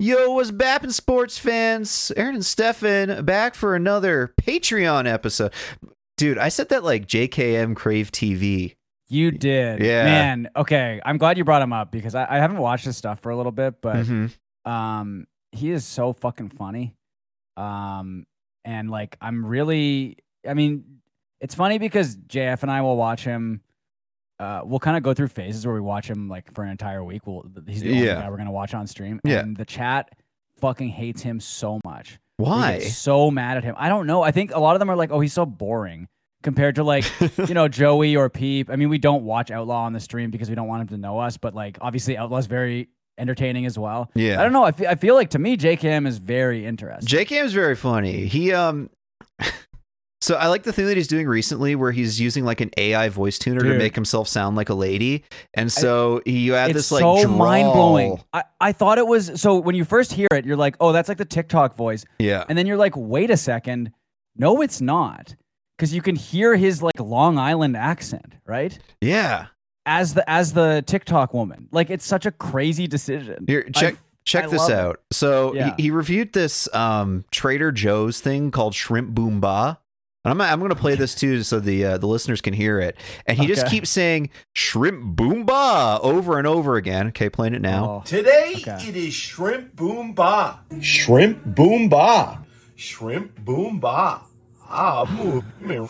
Yo, what's bappin' sports fans? Aaron and Stefan back for another Patreon episode. Dude, I said that like JKM Crave TV. You did. Yeah. Man, okay. I'm glad you brought him up because I, I haven't watched his stuff for a little bit, but Mhm. um he is so fucking funny. Um and like I'm really I mean, it's funny because JF and I will watch him uh, we'll kind of go through phases where we watch him like for an entire week. We'll, he's the only Yeah. guy we're gonna watch on stream. Yeah. And the chat fucking hates him so much. Why? so mad at him. I don't know. I think a lot of them are like, oh, he's so boring compared to like, you know, Joey or Peep. I mean, we don't watch Outlaw on the stream because we don't want him to know us, but like, obviously, Outlaw's very entertaining as well. Yeah. I don't know. I fe- I feel like to me, JKM is very interesting. JKM is very funny. He um So I like the thing that he's doing recently where he's using like an AI voice tuner to make himself sound like a lady. And so he, you have it's this like so drawl. mind blowing. I, I thought it was so when you first hear it, you're like, oh, that's like the TikTok voice. Yeah. And then you're like, wait a second. No, it's not. Because you can hear his like Long Island accent, right? Yeah. As the as the TikTok woman. Like it's such a crazy decision. Here, I- check check I this love it. out. So Yeah. he, he reviewed this um Trader Joe's thing called Shrimp Boom Bah. And I'm I'm going to play this too so the uh, the listeners can hear it. And he just keeps saying Shrimp Boom Bah over and over again. Okay, playing it now. Oh, Today Okay. it is shrimp boom bah. Shrimp boom bah. Shrimp boom bah. Ah, moo-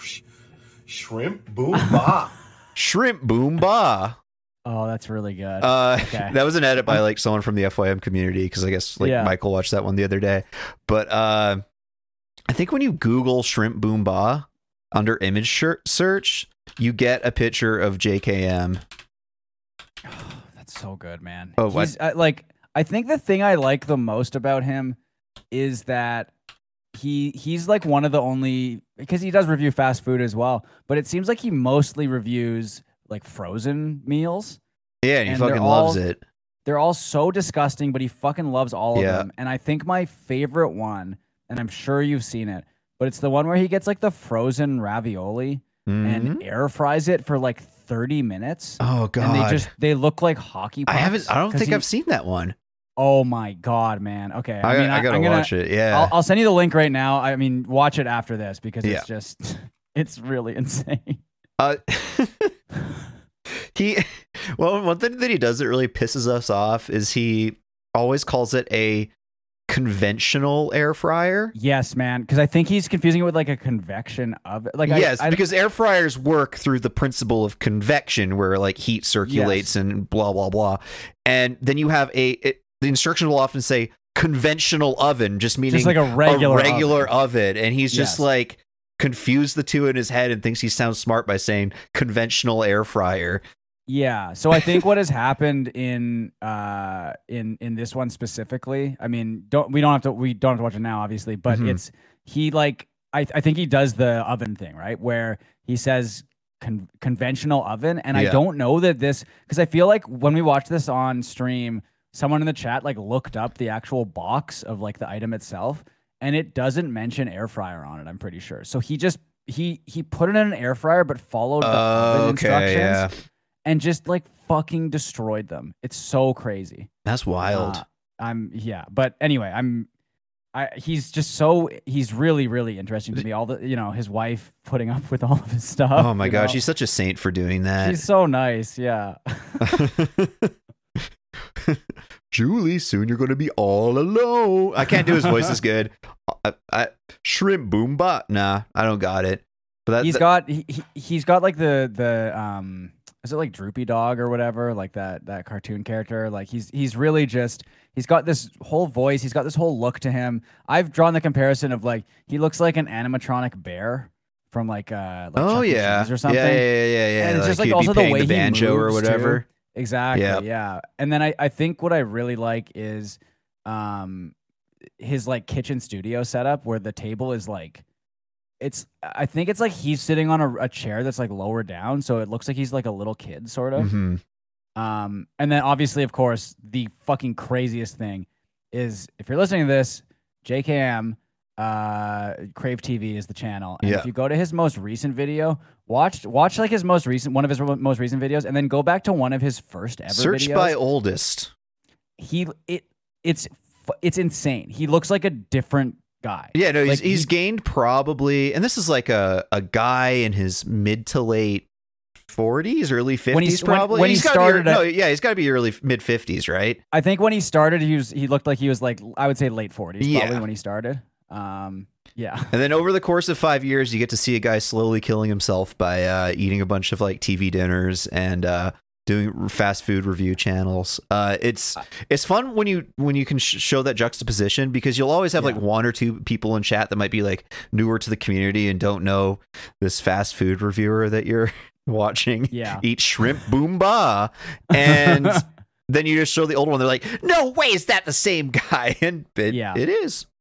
shrimp boom bah. Shrimp Boom Bah. oh, that's really good. Uh, Okay. that was an edit by like someone from the FYM community because I guess like Yeah. Michael watched that one the other day. But uh, I think when you Google shrimp boom bah under image shir- search, you get a picture of JKM. That's so good, man. Oh, what? I, like I think the thing I like the most about him is that he he's like one of the only because he does review fast food as well, but it seems like he mostly reviews like frozen meals. Yeah, and he And fucking loves it. They're all so disgusting, but he fucking loves all of them. And I think my favorite one, and I'm sure you've seen it, but it's the one where he gets like the frozen ravioli Mhm. and air fries it for like 30 minutes. oh god, And they just they look like hockey I haven't. I don't think he- I've seen that one. Oh my god, man. Okay. I, mean, I, gotta am gonna, watch it. Yeah. I'll, I'll send you the link right now. I mean, watch it after this because Yeah. it's just it's really insane. Uh, he well, one thing that he does that really pisses us off is he always calls it a conventional air fryer. Yes, man. Because I think he's confusing it with like a convection oven. Like yes, I, because air fryers work through the principle of convection, where like heat circulates and blah blah blah. And then you have a it, the instructions will often say conventional oven, just meaning just like a regular regular oven. oven. And he's just Yes. like confused the two in his head and thinks he sounds smart by saying conventional air fryer. Yeah. So I think what has happened in uh in in this one specifically, I mean, don't we don't have to we don't have to watch it now, obviously, but Mhm. it's he like I I think he does the oven thing, right? Where he says con- conventional oven, and I don't know that this because I feel like when we watch this on stream, someone in the chat like looked up the actual box of like the item itself, and it doesn't mention air fryer on it. I'm pretty sure. So he just he he put it in an air fryer, but followed the oven Okay, instructions yeah. And just like fucking destroyed them. It's so crazy. That's wild. Uh, I'm yeah, but anyway, I'm I he's just so he's really really interesting to me. All the you know his wife putting up with all of his stuff. oh my gosh, know? she's such a saint for doing that. she's so nice. Yeah, Julie, soon you're going to be all alone. I can't do his voice as good. I, I, shrimp boom bot. Nah, I don't got it. But that, he's that- got he he's got like the the um is it like Droopy Dog or whatever like that that cartoon character. Like he's he's really just he's got this whole voice. He's got this whole look to him. I've drawn the comparison of like he looks like an animatronic bear from like uh like oh Chuck yeah, or something. Yeah, yeah, yeah, yeah. And it's like just like also the way the he banjo or moves, too. whatever. Exactly. Yep. Yeah. And then I, I think what I really like is um his like kitchen studio setup where the table is like it's I think it's like he's sitting on a, a chair that's like lower down, so it looks like he's like a little kid sort of. hmm Um and then obviously of course the fucking craziest thing is if you're listening to this, JKM uh Crave TV is the channel. And Yeah. if you go to his most recent video, watch watch like his most recent one of his most recent videos and then go back to one of his first ever Search videos by oldest. he it it's it's insane. He looks like a different guy. Yeah, no, he's, Like, he's he- gained probably, and this is like a, a guy in his mid to late 40s, early 50s, When he's- probably. when he He's gotta started be, no, yeah, he's got to be early mid 50s, right? I think when he started, he was he looked like he was like I would say late forties Yeah. probably when he started. Um, yeah, And then over the course of five years, you get to see a guy slowly killing himself by uh, eating a bunch of like TV dinners and uh, doing fast food review channels. Uh, it's it's fun when you when you can sh- show that juxtaposition because you'll always have like one or two people in chat that might be like newer to the community and don't know this fast food reviewer that you're watching yeah. eat shrimp boom bah and then you just show the old one they're like no way is that the same guy and it, Yeah. it is